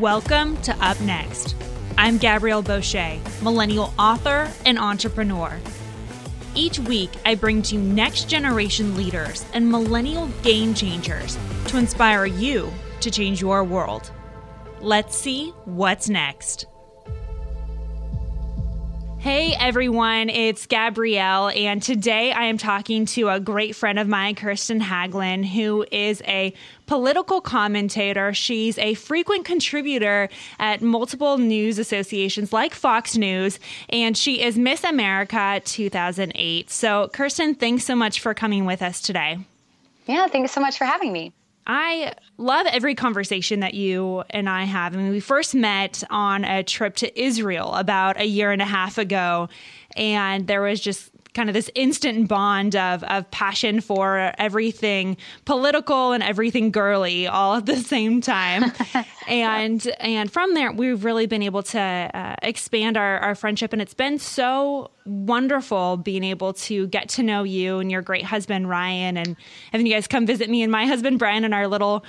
Welcome to Up Next. I'm Gabrielle Bosché, millennial author and entrepreneur. Each week, I bring to you next generation leaders and millennial game changers to inspire you to change your world. Let's see what's next. Hey everyone, it's Gabrielle, and today I am talking to a great friend of mine, Kirsten Haglund, who is a political commentator. She's a frequent contributor at multiple news associations like Fox News, and she is Miss America 2008. So, Kirsten, thanks so much for coming with us today. Yeah, thanks so much for having me. I love every conversation that you and I have. I mean, we first met on a trip to Israel about a year and a half ago, and there was just kind of this instant bond of of passion for everything political and everything girly all at the same time. and and from there, we've really been able to uh, expand our, our friendship, and it's been so wonderful being able to get to know you and your great husband Ryan, and having you guys come visit me and my husband Brian in our little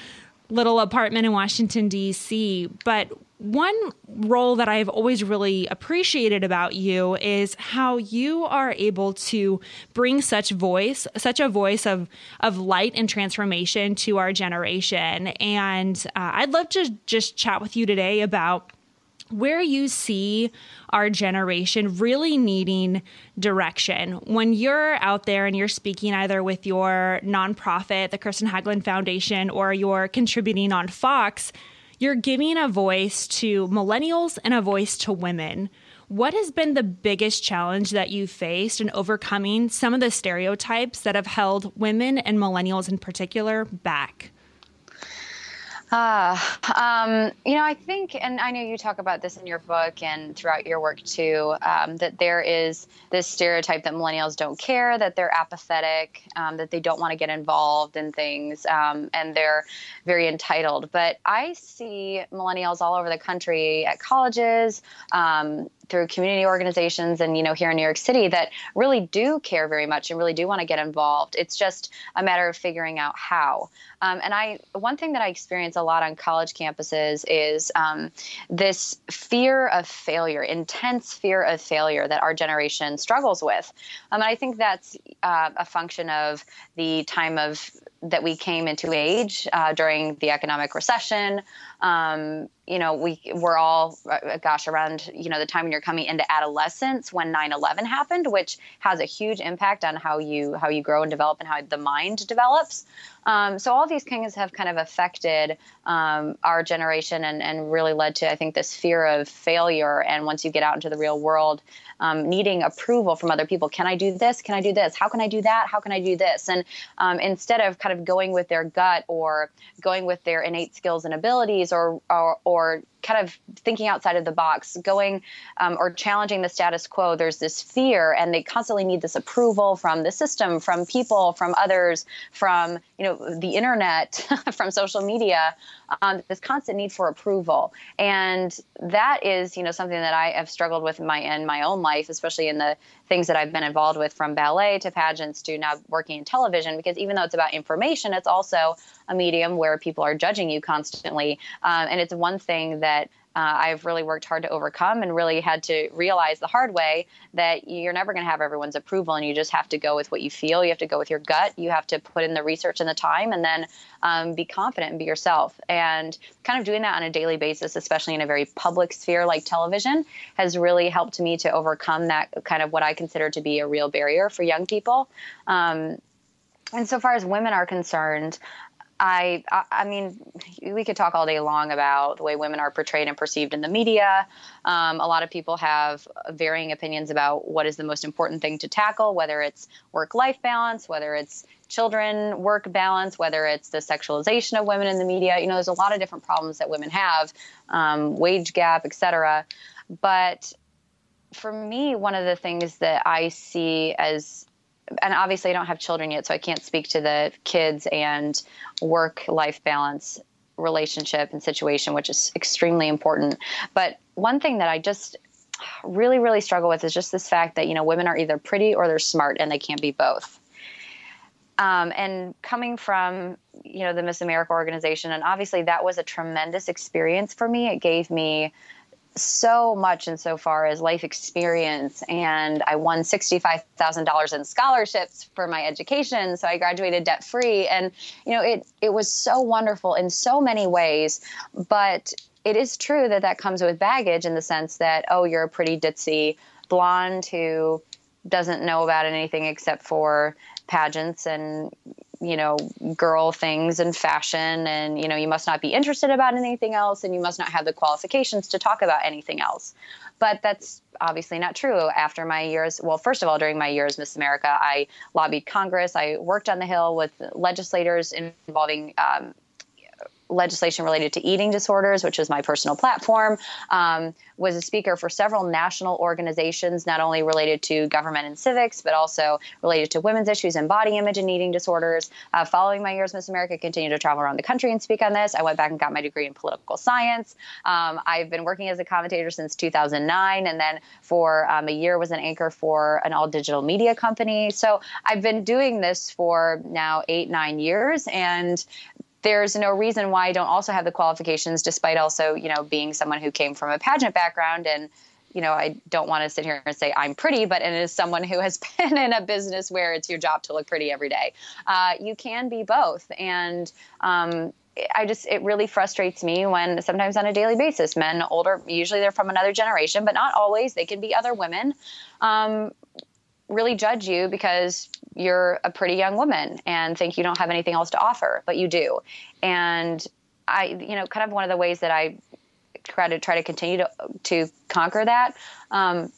little apartment in Washington D.C. But one role that I've always really appreciated about you is how you are able to bring such voice, such a voice of of light and transformation to our generation. And uh, I'd love to just chat with you today about where you see our generation really needing direction. When you're out there and you're speaking either with your nonprofit, the Kirsten Haglund Foundation, or you're contributing on Fox, you're giving a voice to millennials and a voice to women. What has been the biggest challenge that you've faced in overcoming some of the stereotypes that have held women and millennials in particular back? Uh, um, you know, I think, and I know you talk about this in your book and throughout your work too, um, that there is this stereotype that millennials don't care, that they're apathetic, um, that they don't want to get involved in things, um, and they're very entitled. But I see millennials all over the country at colleges, um, through community organizations and you know here in New York City that really do care very much and really do want to get involved. It's just a matter of figuring out how. Um, and I one thing that I experience a lot on college campuses is um, this fear of failure, intense fear of failure that our generation struggles with. Um, and I think that's uh, a function of the time of that we came into age uh, during the economic recession. Um, you know, we were all, uh, gosh, around, you know, the time when you're coming into adolescence when 9-11 happened, which has a huge impact on how you, how you grow and develop and how the mind develops. Um, so all these things have kind of affected um, our generation and, and really led to, I think, this fear of failure. And once you get out into the real world, um, needing approval from other people. Can I do this? Can I do this? How can I do that? How can I do this? And um, instead of kind of going with their gut or going with their innate skills and abilities or, or, or kind of thinking outside of the box, going um, or challenging the status quo, there's this fear, and they constantly need this approval from the system, from people, from others, from you know the internet, from social media. Um, this constant need for approval, and that is you know something that I have struggled with in my in my own life, especially in the things that I've been involved with, from ballet to pageants to now working in television. Because even though it's about information, it's also a medium where people are judging you constantly, um, and it's one thing that uh, I've really worked hard to overcome and really had to realize the hard way that you're never going to have everyone's approval and you just have to go with what you feel. You have to go with your gut. You have to put in the research and the time and then um, be confident and be yourself. And kind of doing that on a daily basis, especially in a very public sphere like television, has really helped me to overcome that kind of what I consider to be a real barrier for young people. Um, and so far as women are concerned, I, I mean, we could talk all day long about the way women are portrayed and perceived in the media. Um, a lot of people have varying opinions about what is the most important thing to tackle, whether it's work-life balance, whether it's children work balance, whether it's the sexualization of women in the media. You know, there's a lot of different problems that women have, um, wage gap, et cetera. But for me, one of the things that I see as and obviously I don't have children yet, so I can't speak to the kids and work life balance relationship and situation, which is extremely important. But one thing that I just really, really struggle with is just this fact that, you know, women are either pretty or they're smart and they can't be both. Um, and coming from you know the Miss America organization, and obviously that was a tremendous experience for me. It gave me so much insofar as life experience and i won $65000 in scholarships for my education so i graduated debt free and you know it it was so wonderful in so many ways but it is true that that comes with baggage in the sense that oh you're a pretty ditzy blonde who doesn't know about anything except for pageants and you know girl things and fashion and you know you must not be interested about anything else and you must not have the qualifications to talk about anything else. But that's obviously not true. After my years well first of all during my years miss america i lobbied congress. I worked on the hill with legislators involving um, legislation related to eating disorders, which is my personal platform, um, was a speaker for several national organizations, not only related to government and civics, but also related to women's issues and body image and eating disorders. Uh, following my years Miss America, continued to travel around the country and speak on this. I went back and got my degree in political science. Um, I've been working as a commentator since 2009, and then for um, a year was an anchor for an all digital media company. So I've been doing this for now eight, nine years, and there's no reason why I don't also have the qualifications, despite also, you know, being someone who came from a pageant background. And, you know, I don't want to sit here and say I'm pretty, but as someone who has been in a business where it's your job to look pretty every day, uh, you can be both. And, um, I just it really frustrates me when sometimes on a daily basis men older usually they're from another generation but not always they can be other women um, really judge you because you're a pretty young woman and think you don't have anything else to offer, but you do. And I, you know, kind of one of the ways that I try to try to continue to to conquer that um,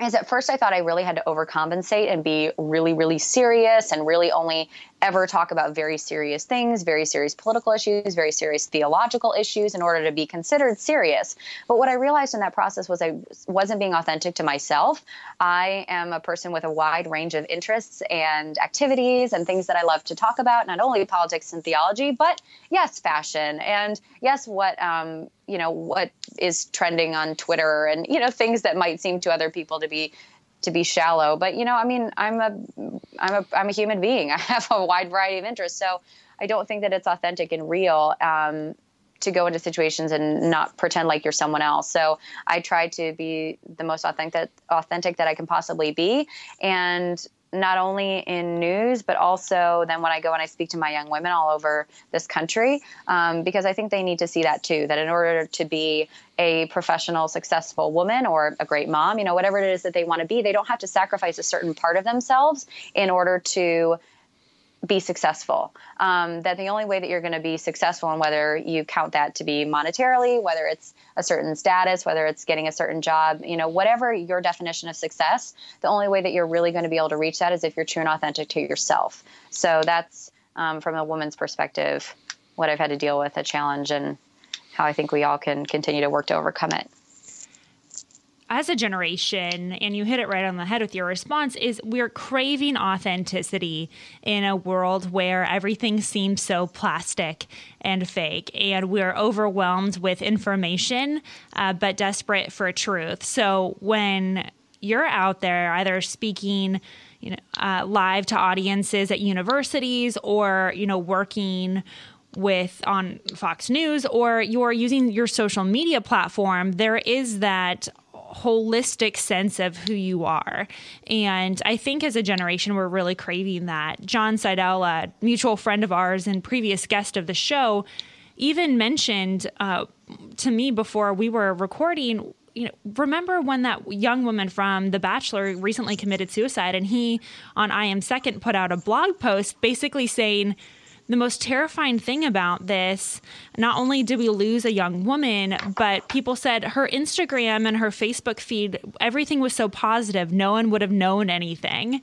is at first I thought I really had to overcompensate and be really, really serious and really only ever talk about very serious things, very serious political issues, very serious theological issues in order to be considered serious. But what I realized in that process was I wasn't being authentic to myself. I am a person with a wide range of interests and activities and things that I love to talk about, not only politics and theology, but yes, fashion and yes, what um, you know what is trending on Twitter and you know things that might seem to other people to be to be shallow. But you know, I mean, I'm a I'm a I'm a human being. I have a wide variety of interests, so I don't think that it's authentic and real. Um, to go into situations and not pretend like you're someone else. So I try to be the most authentic authentic that I can possibly be and not only in news, but also then when I go and I speak to my young women all over this country, um, because I think they need to see that too. That in order to be a professional, successful woman or a great mom, you know, whatever it is that they want to be, they don't have to sacrifice a certain part of themselves in order to be successful. Um, that the only way that you're going to be successful, and whether you count that to be monetarily, whether it's a certain status, whether it's getting a certain job, you know, whatever your definition of success, the only way that you're really going to be able to reach that is if you're true and authentic to yourself. So that's um, from a woman's perspective what I've had to deal with, a challenge, and how I think we all can continue to work to overcome it as a generation, and you hit it right on the head with your response, is we're craving authenticity in a world where everything seems so plastic and fake, and we're overwhelmed with information, uh, but desperate for truth. So when you're out there either speaking, you know, uh, live to audiences at universities or you know working with on Fox News or you're using your social media platform, there is that holistic sense of who you are. And I think as a generation, we're really craving that. John Seidel, a mutual friend of ours and previous guest of the show, even mentioned uh, to me before we were recording you know, remember when that young woman from The Bachelor recently committed suicide, and he on I Am Second put out a blog post basically saying, the most terrifying thing about this, not only did we lose a young woman, but people said her Instagram and her Facebook feed, everything was so positive, no one would have known anything.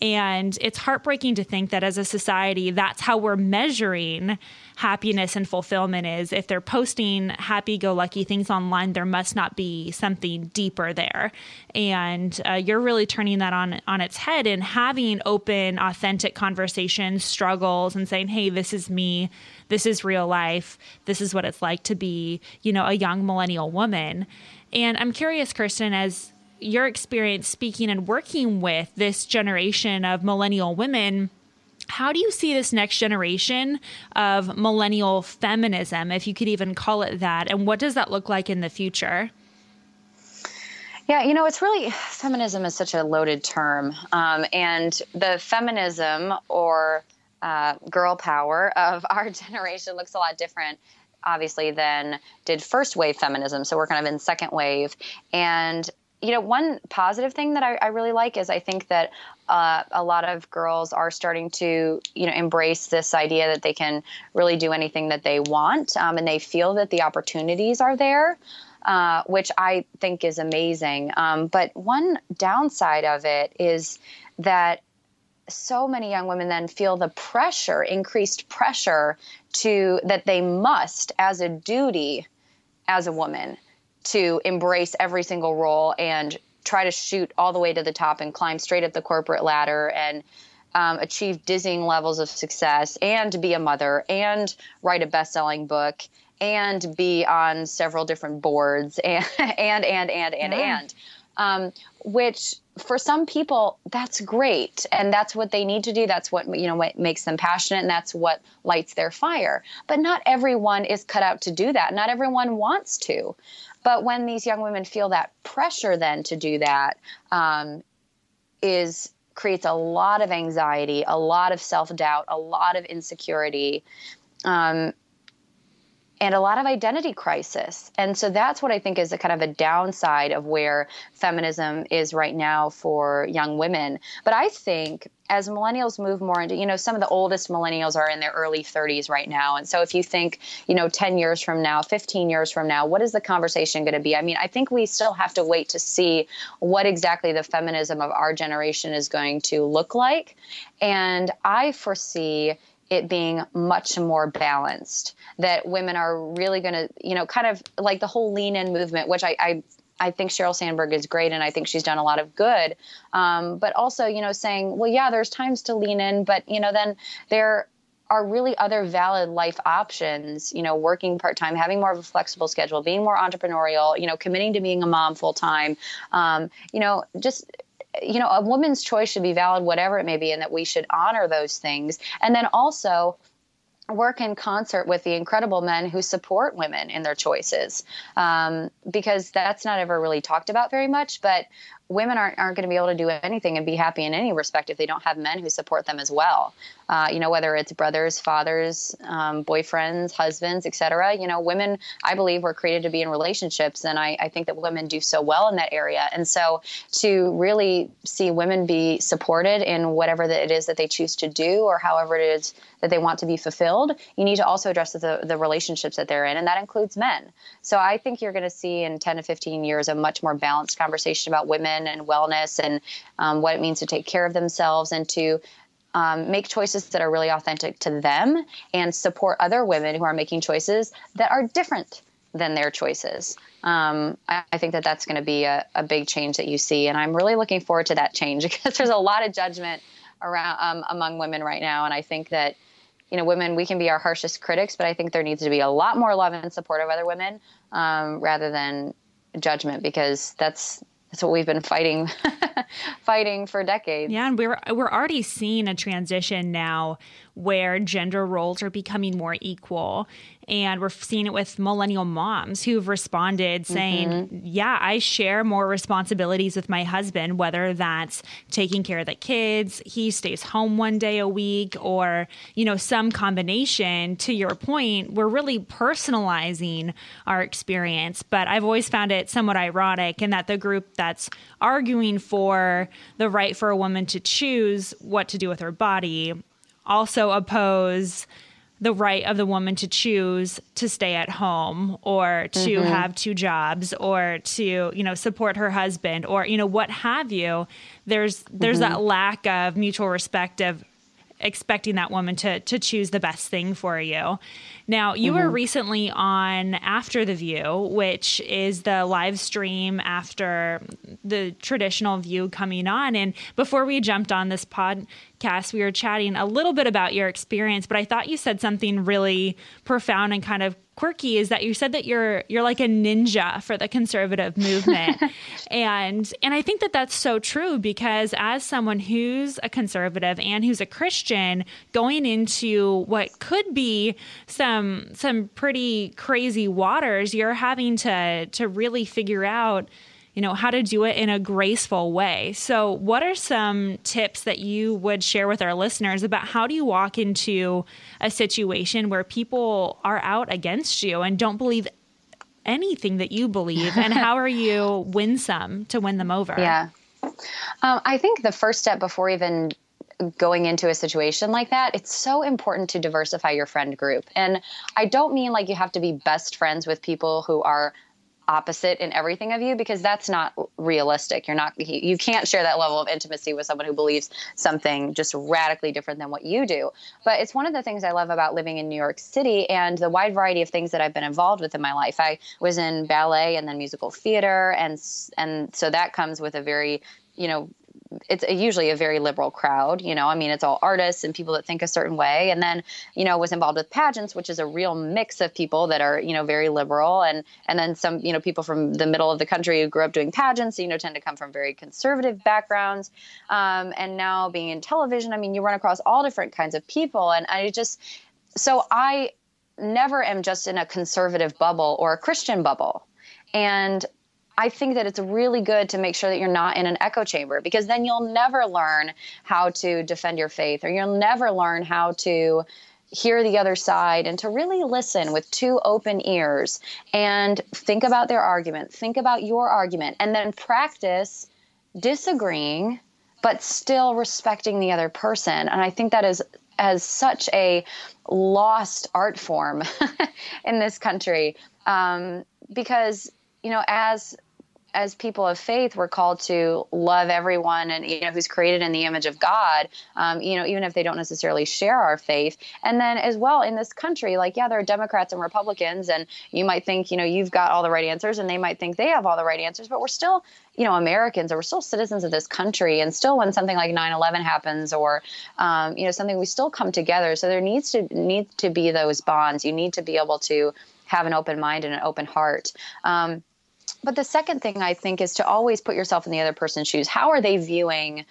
And it's heartbreaking to think that as a society, that's how we're measuring happiness and fulfillment is. If they're posting happy go lucky things online, there must not be something deeper there. And uh, you're really turning that on, on its head and having open, authentic conversations, struggles, and saying, hey, this is me. This is real life. This is what it's like to be, you know, a young millennial woman. And I'm curious, Kirsten, as your experience speaking and working with this generation of millennial women how do you see this next generation of millennial feminism, if you could even call it that, and what does that look like in the future? Yeah, you know, it's really feminism is such a loaded term. Um, and the feminism or uh, girl power of our generation looks a lot different obviously than did first wave feminism so we're kind of in second wave and you know one positive thing that I, I really like is i think that uh, a lot of girls are starting to you know embrace this idea that they can really do anything that they want um, and they feel that the opportunities are there uh, which I think is amazing. Um, but one downside of it is that so many young women then feel the pressure, increased pressure to that they must, as a duty, as a woman, to embrace every single role and try to shoot all the way to the top and climb straight up the corporate ladder and um, achieve dizzying levels of success and be a mother and write a best-selling book and be on several different boards and and and and and yeah. and um, which for some people that's great. And that's what they need to do. That's what you know what makes them passionate and that's what lights their fire. But not everyone is cut out to do that. Not everyone wants to. But when these young women feel that pressure then to do that um, is creates a lot of anxiety a lot of self-doubt a lot of insecurity um, and a lot of identity crisis. And so that's what I think is a kind of a downside of where feminism is right now for young women. But I think as millennials move more into, you know, some of the oldest millennials are in their early 30s right now. And so if you think, you know, 10 years from now, 15 years from now, what is the conversation going to be? I mean, I think we still have to wait to see what exactly the feminism of our generation is going to look like. And I foresee it being much more balanced that women are really going to you know kind of like the whole lean in movement which I, I I think Sheryl Sandberg is great, and I think she's done a lot of good. Um, but also, you know, saying, well, yeah, there's times to lean in, but you know, then there are really other valid life options. You know, working part time, having more of a flexible schedule, being more entrepreneurial. You know, committing to being a mom full time. Um, you know, just you know, a woman's choice should be valid, whatever it may be, and that we should honor those things. And then also, work in concert with the incredible men who support women in their choices um, because that's not ever really talked about very much but women aren't, aren't going to be able to do anything and be happy in any respect if they don't have men who support them as well. Uh, you know, whether it's brothers, fathers, um, boyfriends, husbands, etc. You know, women, I believe, were created to be in relationships, and I, I think that women do so well in that area. And so, to really see women be supported in whatever that it is that they choose to do, or however it is that they want to be fulfilled, you need to also address the, the relationships that they're in, and that includes men. So, I think you're going to see in 10 to 15 years a much more balanced conversation about women and wellness and um, what it means to take care of themselves and to um, make choices that are really authentic to them and support other women who are making choices that are different than their choices. Um, I, I, think that that's going to be a, a, big change that you see, and I'm really looking forward to that change because there's a lot of judgment around um, among women right now, and I think that you know women we can be our harshest critics, but I think there needs to be a lot more love and support of other women um, rather than judgment because that's that's what we've been fighting fighting for decades. Yeah, and we're we're already seeing a transition now where gender roles are becoming more equal. And we're seeing it with millennial moms who've responded saying, mm-hmm. Yeah, I share more responsibilities with my husband, whether that's taking care of the kids, he stays home one day a week, or, you know, some combination. To your point, we're really personalizing our experience. But I've always found it somewhat ironic in that the group that's arguing for the right for a woman to choose what to do with her body also oppose the right of the woman to choose to stay at home or to mm-hmm. have two jobs or to you know support her husband or you know what have you there's there's mm-hmm. that lack of mutual respect of expecting that woman to to choose the best thing for you. Now, you mm-hmm. were recently on After the View, which is the live stream after the traditional view coming on and before we jumped on this podcast, podcast, we were chatting a little bit about your experience, but I thought you said something really profound and kind of quirky is that you said that you're you're like a ninja for the conservative movement. And and I think that that's so true because as someone who's a conservative and who's a Christian going into what could be some some pretty crazy waters you're having to to really figure out you know, how to do it in a graceful way. So, what are some tips that you would share with our listeners about how do you walk into a situation where people are out against you and don't believe anything that you believe? and how are you winsome to win them over? Yeah. Um, I think the first step before even going into a situation like that, it's so important to diversify your friend group. And I don't mean like you have to be best friends with people who are opposite in everything of you because that's not realistic. You're not you can't share that level of intimacy with someone who believes something just radically different than what you do. But it's one of the things I love about living in New York City and the wide variety of things that I've been involved with in my life. I was in ballet and then musical theater and and so that comes with a very you know it's usually a very liberal crowd you know? I mean it's all artists and people that think a certain way. And then you know was involved with pageants which is a real mix of people that are you know very liberal. And and then some you know people from the middle of the country who grew up doing pageants you know tend to come from very conservative backgrounds. Um, and now being in television i mean you run across all different kinds of people. And i just so i never am just in a conservative bubble or a christian bubble. And I think that it's really good to make sure that you're not in an echo chamber because then you'll never learn how to defend your faith or you'll never learn how to hear the other side and to really listen with two open ears and think about their argument, think about your argument, and then practice disagreeing but still respecting the other person. And I think that is as such a lost art form in this country um, because you know as as people of faith, we're called to love everyone and you know who's created in the image of God. Um, you know, even if they don't necessarily share our faith. And then as well in this country, like yeah, there are Democrats and Republicans, and you might think you know you've got all the right answers, and they might think they have all the right answers, but we're still you know Americans, or we're still citizens of this country, and still when something like 9/11 happens, or um, you know something, we still come together. So there needs to need to be those bonds. You need to be able to have an open mind and an open heart. Um, but the second thing I think is to always put yourself in the other person's shoes. How are they viewing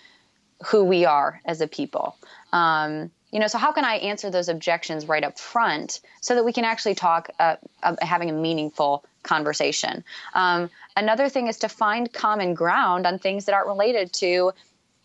who we are as a people? Um, you know, so how can I answer those objections right up front so that we can actually talk, uh, uh, having a meaningful conversation? Um, another thing is to find common ground on things that aren't related to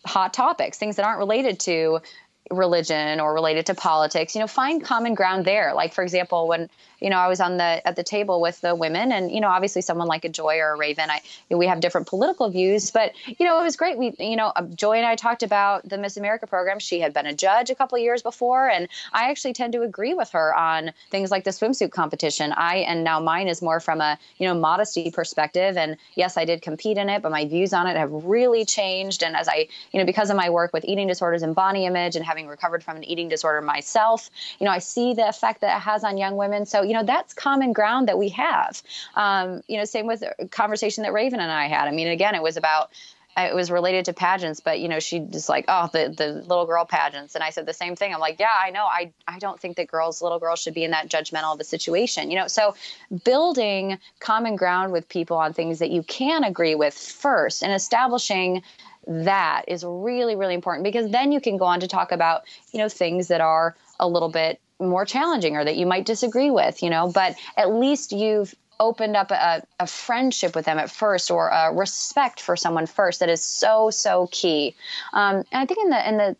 hot topics, things that aren't related to religion or related to politics you know find common ground there. Like for example when you know i was on the at the table with the women and you know obviously someone like a joy or a raven i you know, we have different political views but you know it was great. We you know uh, joy and i talked about the miss america program. She had been a judge a couple years before and i actually tend to agree with her on things like the swimsuit competition. I and now mine is more from a you know modesty perspective. And yes i did compete in it but my views on it have really changed. And as i you know because of my work with eating disorders and body image and having recovered from an eating disorder myself you know i see the effect that it has on young women so you know, that's common ground that we have. Um, you know, same with a conversation that Raven and I had. I mean, again, it was about it was related to pageants, but you know, she just like, oh, the the little girl pageants, and I said the same thing. I'm like, yeah, I know. I I don't think that girls, little girls, should be in that judgmental of a situation. You know, so building common ground with people on things that you can agree with first, and establishing that is really really important because then you can go on to talk about you know things that are a little bit more challenging or that you might disagree with, you know, but at least you've opened up a, a friendship with them at first or a respect for someone first that is so, so key. Um, and I think in the, in the,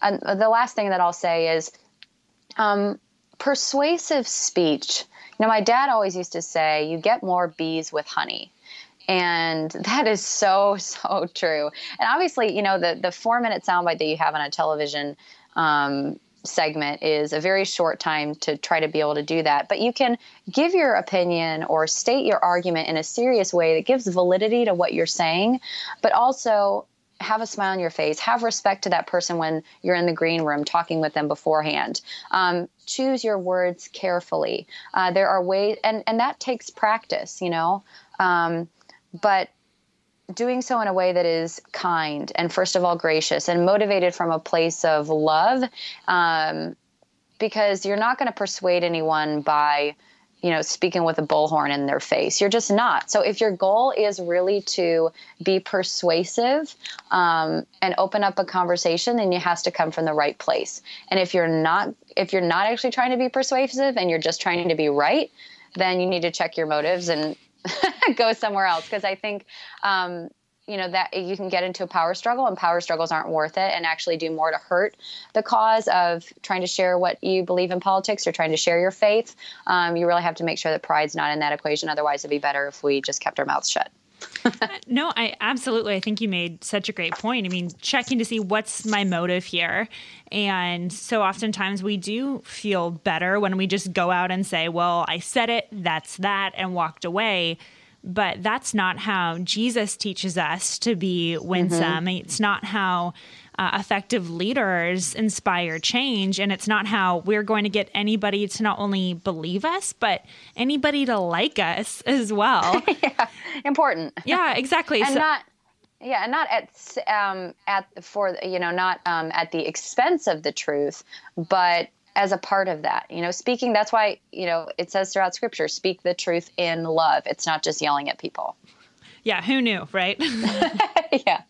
uh, the last thing that I'll say is um, persuasive speech. You know, my dad always used to say, you get more bees with honey. And that is so, so true. And obviously, you know, the, the four minute soundbite that you have on a television um, segment is a very short time to try to be able to do that. But you can give your opinion or state your argument in a serious way that gives validity to what you're saying, but also have a smile on your face, have respect to that person when you're in the green room talking with them beforehand. Um, choose your words carefully. Uh, there are ways, and, and that takes practice, you know. Um, but doing so in a way that is kind and first of all gracious and motivated from a place of love um, because you're not going to persuade anyone by you know speaking with a bullhorn in their face. You're just not. So if your goal is really to be persuasive um, and open up a conversation then it has to come from the right place. And if you're not if you're not actually trying to be persuasive and you're just trying to be right then you need to check your motives and go somewhere else. Because I think um, you know that you can get into a power struggle and power struggles aren't worth it and actually do more to hurt the cause of trying to share what you believe in politics or trying to share your faith. Um, you really have to make sure that pride's not in that equation. Otherwise it'd be better if we just kept our mouths shut no, I absolutely. I think you made such a great point. I mean, checking to see what's my motive here. And so oftentimes we do feel better when we just go out and say, well, I said it, that's that, and walked away. But that's not how Jesus teaches us to be winsome. Mm-hmm. It's not how uh, effective leaders inspire change. And it's not how we're going to get anybody to not only believe us, but anybody to like us as well. yeah, important. Yeah, exactly. and so, not yeah, and not at um, at for you know not um, at the expense of the truth, but as a part of that. You know, speaking. That's why you know it says throughout Scripture, speak the truth in love. It's not just yelling at people. Yeah, who knew, right? yeah.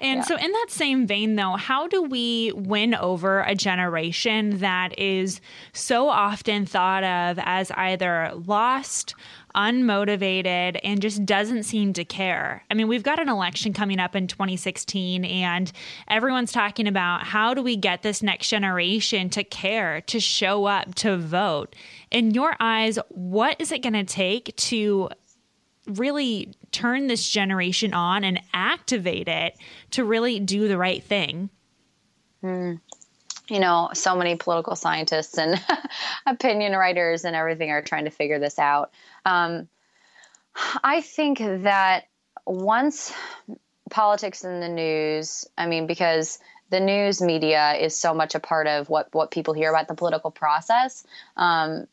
And yeah. so, in that same vein, though, how do we win over a generation that is so often thought of as either lost, unmotivated, and just doesn't seem to care? I mean, we've got an election coming up in 2016, and everyone's talking about how do we get this next generation to care, to show up, to vote? In your eyes, what is it going to take to really turn this generation on and activate it to really do the right thing? Mm. You know, so many political scientists and opinion writers and everything are trying to figure this out. Um, I think that once politics in the news, I mean, because the news media is so much a part of what what people hear about the political process. Um,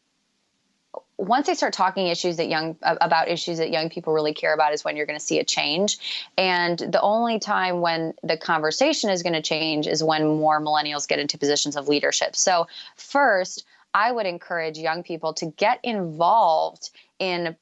once they start talking issues that young about issues that young people really care about is when you're going to see a change and the only time when the conversation is going to change is when more millennials get into positions of leadership so first i would encourage young people to get involved in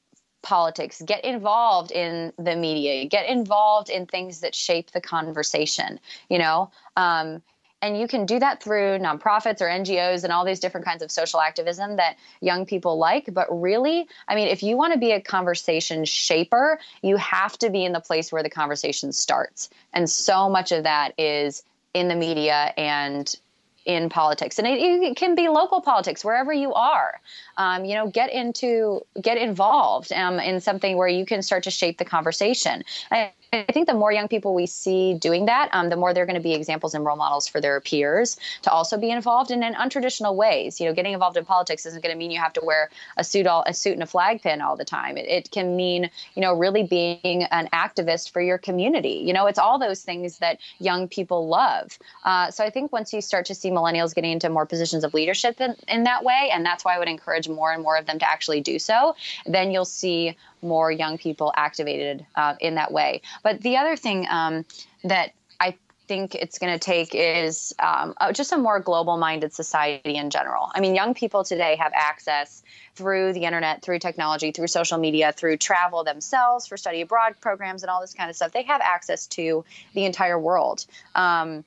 politics, get involved in the media, get involved in things that shape the conversation, you know? Um, and you can do that through nonprofits or NGOs and all these different kinds of social activism that young people like. But really, I mean, if you want to be a conversation shaper, you have to be in the place where the conversation starts. And so much of that is in the media and in politics and it, it, can be local politics wherever you are um, you know get into get involved um, in something where you can start to shape the conversation I, I think the more young people we see doing that, um, the more they're going to be examples and role models for their peers to also be involved and in untraditional ways. You know, getting involved in politics isn't going to mean you have to wear a suit all a suit and a flag pin all the time. It, it can mean you know really being an activist for your community. You know, it's all those things that young people love. Uh, so I think once you start to see millennials getting into more positions of leadership in, in that way, and that's why I would encourage more and more of them to actually do so, then you'll see more young people activated uh, in that way. But the other thing um, that I think it's going to take is um, uh, just a more global minded society in general. I mean, young people today have access through the internet, through technology, through social media, through travel themselves for study abroad programs and all this kind of stuff. They have access to the entire world. Um,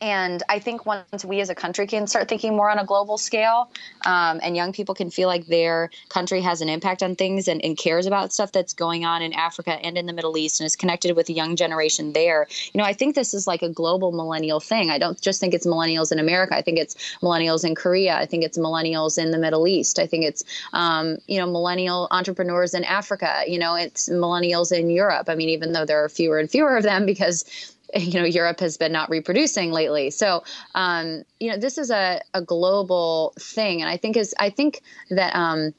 and I think once we as a country can start thinking more on a global scale, um, and young people can feel like their country has an impact on things and, and, cares about stuff that's going on in Africa and in the Middle East and is connected with the young generation there, you know, I think this is like a global millennial thing. I don't just think it's millennials in America. I think it's millennials in Korea. I think it's millennials in the Middle East. I think it's, um, you know, millennial entrepreneurs in Africa. You know, it's millennials in Europe. I mean, even though there are fewer and fewer of them because you know Europe has been not reproducing lately. So um, you know this is a, a global thing, and I think is I think that um,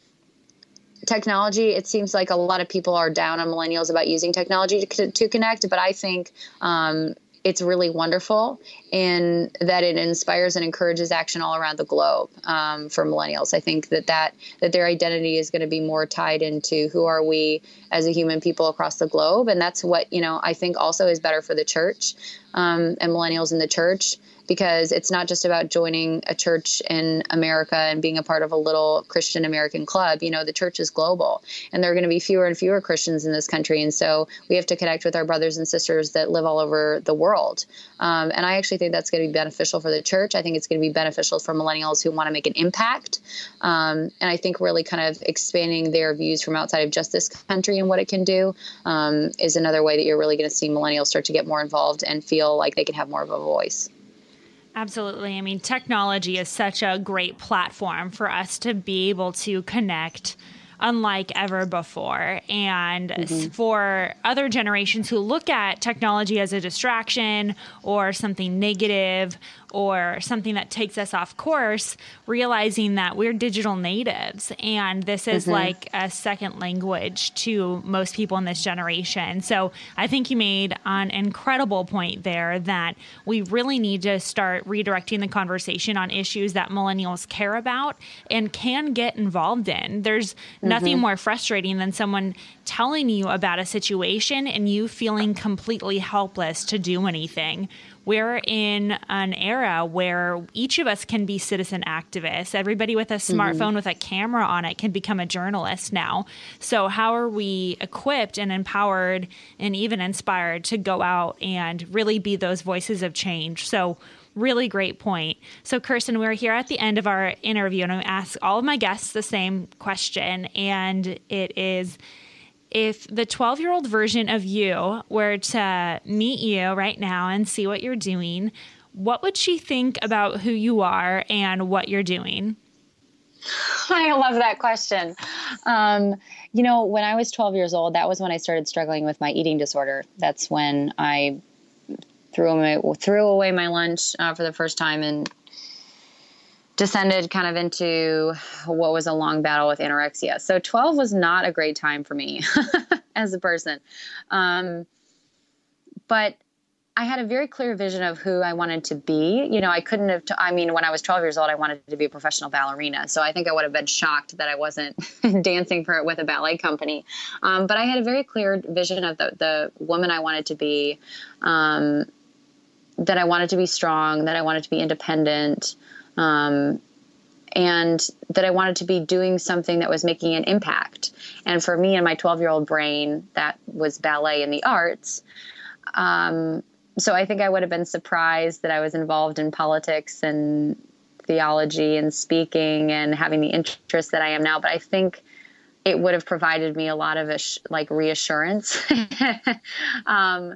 technology. It seems like a lot of people are down on millennials about using technology to, to connect, but I think um, it's really wonderful in that it inspires and encourages action all around the globe um, for millennials. I think that, that that their identity is going to be more tied into who are we as a human people across the globe, and that's what you know I think also is better for the church um, and millennials in the church because it's not just about joining a church in America and being a part of a little Christian American club. You know, the church is global and there are going to be fewer and fewer Christians in this country. And so we have to connect with our brothers and sisters that live all over the world. Um, and I actually think that's going to be beneficial for the church. I think it's going to be beneficial for millennials who want to make an impact. Um, and I think really kind of expanding their views from outside of just this country and what it can do um, is another way that you're really going to see millennials start to get more involved and feel like they can have more of a voice. Absolutely. I mean, technology is such a great platform for us to be able to connect unlike ever before. And mm-hmm. for other generations who look at technology as a distraction or something negative or something that takes us off course, realizing that we're digital natives and this is mm-hmm. like a second language to most people in this generation. So I think you made an incredible point there that we really need to start redirecting the conversation on issues that millennials care about and can get involved in. There's mm-hmm. nothing more frustrating than someone telling you about a situation and you feeling completely helpless to do anything we're in an era where each of us can be citizen activists. Everybody with a mm-hmm. smartphone mm-hmm. with a camera on it can become a journalist now. So, how are we equipped and empowered and even inspired to go out and really be those voices of change? So, really great point. So, Kirsten, we're here at the end of our interview, and I ask all of my guests the same question, and it is if the 12 year old version of you were to meet you right now and see what you're doing, what would she think about who you are and what you're doing? I love that question. Um, you know, when I was 12 years old, that was when I started struggling with my eating disorder. That's when I threw away, threw away my lunch uh, for the first time and descended kind of into what was a long battle with anorexia. So 12 was not a great time for me as a person. Um, but I had a very clear vision of who I wanted to be. You know, I couldn't have, t- I mean, when I was 12 years old, I wanted to be a professional ballerina. So I think I would have been shocked that I wasn't dancing for it with a ballet company. Um, but I had a very clear vision of the, the woman I wanted to be, um, that I wanted to be strong, that I wanted to be independent um, and that I wanted to be doing something that was making an impact. And for me and my 12 year old brain, that was ballet and the arts. Um, so I think I would have been surprised that I was involved in politics and theology and speaking and having the interest that I am now. But I think it would have provided me a lot of like reassurance. um,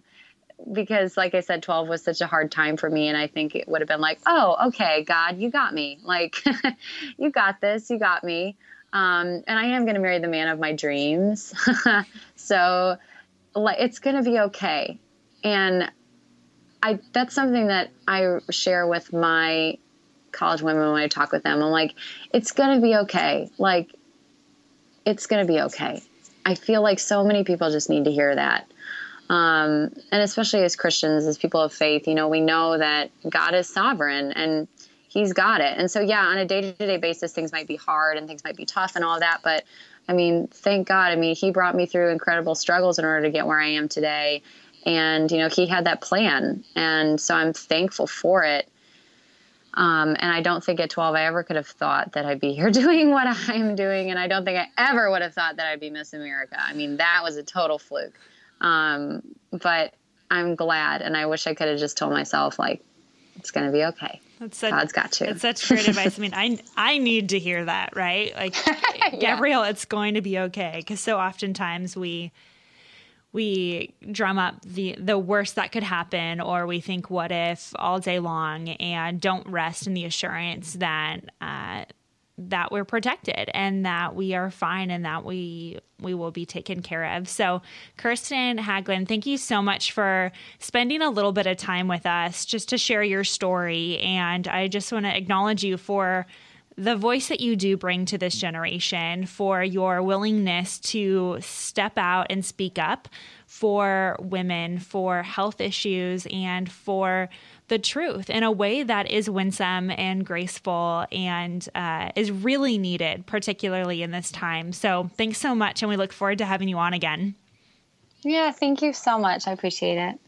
because like I said, 12 was such a hard time for me. And I think it would have been like, oh, okay, God, you got me. Like, you got this, you got me. Um, and I am going to marry the man of my dreams. so it's going to be okay. And I, that's something that I share with my college women when I talk with them. I'm like, it's going to be okay. Like, it's going to be okay. I feel like so many people just need to hear that. Um, and especially as Christians, as people of faith, you know, we know that God is sovereign and He's got it. And so, yeah, on a day to day basis, things might be hard and things might be tough and all that. But I mean, thank God. I mean, He brought me through incredible struggles in order to get where I am today. And, you know, He had that plan. And so I'm thankful for it. Um, and I don't think at 12 I ever could have thought that I'd be here doing what I'm doing. And I don't think I ever would have thought that I'd be Miss America. I mean, that was a total fluke. Um, but I'm glad, and I wish I could have just told myself like it's going to be okay. That's such, God's got you. It's such great advice. I mean, I I need to hear that, right? Like, yeah. Gabrielle, it's going to be okay. Because so oftentimes we we drum up the the worst that could happen, or we think, "What if?" all day long, and don't rest in the assurance that uh, that we're protected and that we are fine and that we we will be taken care of. So, Kirsten Haglund, thank you so much for spending a little bit of time with us just to share your story and I just want to acknowledge you for the voice that you do bring to this generation, for your willingness to step out and speak up for women, for health issues, and for the truth in a way that is winsome and graceful and uh, is really needed, particularly in this time. So, thanks so much, and we look forward to having you on again. Yeah, thank you so much. I appreciate it.